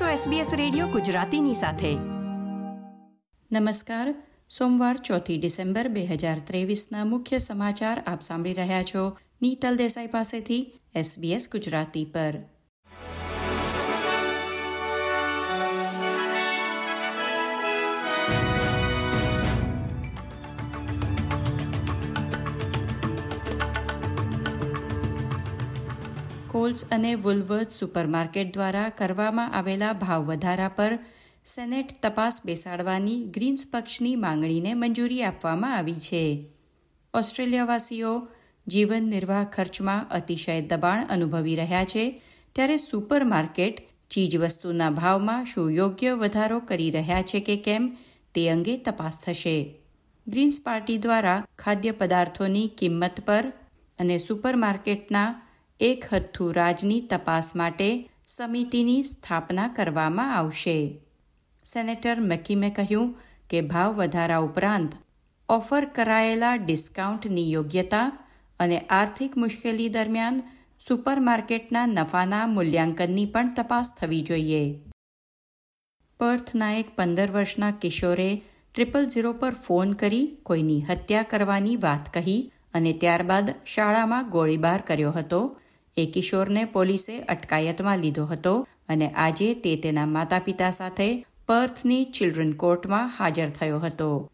છો SBS radio ગુજરાતીની સાથે. નમસ્કાર. સોમવાર ચોથી ડિસેમ્બર બે હજાર ત્રેવીસના મુખ્ય સમાચાર આપ સાંભળી રહ્યા છો. નીતલ દેસાઈ પાસેથી SBS ગુજરાતી પર. કોલ્સ અને વુલવર્થ સુપરમાર્કેટ દ્વારા કરવામાં આવેલા ભાવ વધારા પર સેનેટ તપાસ બેસાડવાની ગ્રીન્સ પક્ષની માંગણીને મંજૂરી આપવામાં આવી છે. ઓસ્ટ્રેલિયાવાસીઓ જીવન નિર્વાહ ખર્ચમાં અતિશય દબાણ અનુભવી રહ્યા છે, ત્યારે સુપરમાર્કેટ ચીજવસ્તુના ભાવમાં શું યોગ્ય વધારો કરી રહ્યા છે કે કેમ તે અંગે તપાસ થશે. ગ્રીન્સ પાર્ટી દ્વારા ખાદ્ય પદાર્થોની કિંમત પર અને સુપરમાર્કેટના એક હથ્થુ રાજની તપાસ માટે સમિતિની સ્થાપના કરવામાં આવશે. સેનેટર મકીમે કહ્યું કે ભાવ વધારા ઉપરાંત ઓફર કરાયેલા ડિસ્કાઉન્ટની યોગ્યતા અને આર્થિક મુશ્કેલી દરમિયાન સુપરમાર્કેટના નફાના મૂલ્યાંકનની પણ તપાસ થવી જોઈએ. પર્થના એક પંદર વર્ષના કિશોરે ટ્રિપલ ઝીરો પર ફોન કરી કોઈની હત્યા કરવાની વાત કહી અને ત્યારબાદ શાળામાં ગોળીબાર કર્યો હતો. એ કિશોરને પોલીસે અટકાયતમાં લીધો હતો અને આજે તે તેના માતા પિતા સાથે પર્થની ચિલ્ડ્રન કોર્ટમાં હાજર થયો હતો.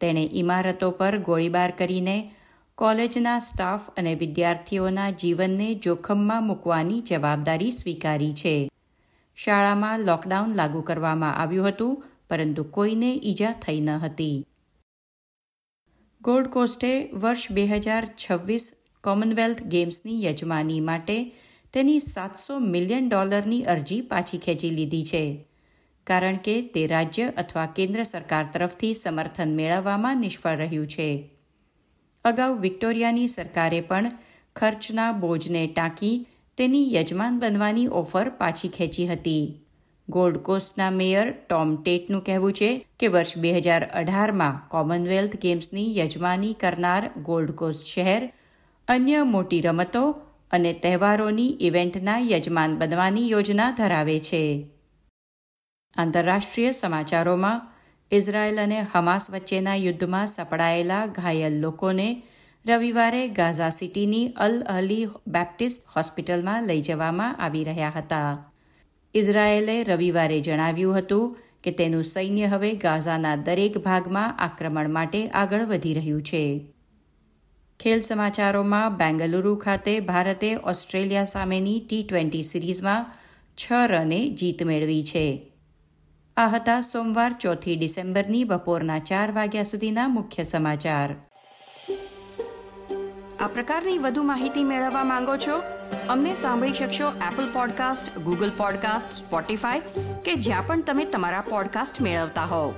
તેણે ઇમારતો પર ગોળીબાર કરીને કોલેજના સ્ટાફ અને વિદ્યાર્થીઓના જીવનને જોખમમાં મૂકવાની જવાબદારી સ્વીકારી છે. શાળામાં લોકડાઉન લાગુ કરવામાં આવ્યું હતું, પરંતુ કોઈને ઈજા થઈ ન હતી. ગોલ્ડ કોસ્ટે વર્ષ બે હજાર છવ્વીસ કોમનવેલ્થ ગેમ્સની યજમાની માટે તેની સાતસો મિલિયન ડોલરની અરજી પાછી ખેંચી લીધી છે. કારણ કે તે રાજ્ય અથવા કેન્દ્ર સરકાર તરફથી સમર્થન મેળવવામાં નિષ્ફળ રહ્યું છે. અગાઉ વિક્ટોરિયાની સરકારે પણ ખર્ચના બોજને ટાંકી તેની યજમાન બનવાની ઓફર પાછી ખેંચી હતી. ગોલ્ડ કોસ્ટના મેયર ટોમ ટેટનું કહેવું છે કે વર્ષ બે હજાર અઢારમાં કોમનવેલ્થ ગેમ્સની યજમાની કરનાર ગોલ્ડ કોસ્ટ શહેર અન્ય મોટી રમતો અને તહેવારોની ઇવેન્ટના યજમાન બનવાની યોજના ધરાવે છે. આંતરરાષ્ટ્રીય સમાચારોમાં ઇઝરાયલ અને હમાસ વચ્ચેના યુદ્ધમાં સપડાયેલા ઘાયલ લોકોને રવિવારે ગાઝા સિટીની અલ અલી બેપ્ટિસ્ટ હોસ્પિટલમાં લઈ જવામાં આવી રહ્યા હતા. ઇઝરાયેલે રવિવારે જણાવ્યું હતું કે તેનું સૈન્ય હવે ગાઝાના દરેક ભાગમાં આક્રમણ માટે આગળ વધી રહ્યું છે. ખેલ સમાચારોમાં બેંગલુરુ ખાતે ભારતે ઓસ્ટ્રેલિયા સામેની ટી ટ્વેન્ટી સિરીઝમાં છ રને જીત મેળવી છે. આ હતા સોમવાર, ચોથી ડિસેમ્બરની બપોરના ચાર વાગ્યા સુધીના મુખ્ય સમાચાર. આ પ્રકારની વધુ માહિતી મેળવવા માંગો છો? અમને સાંભળી શકશો Apple podcast Google podcast Spotify કે જ્યાં પણ તમે તમારા પોડકાસ્ટ મેળવતા હોવ.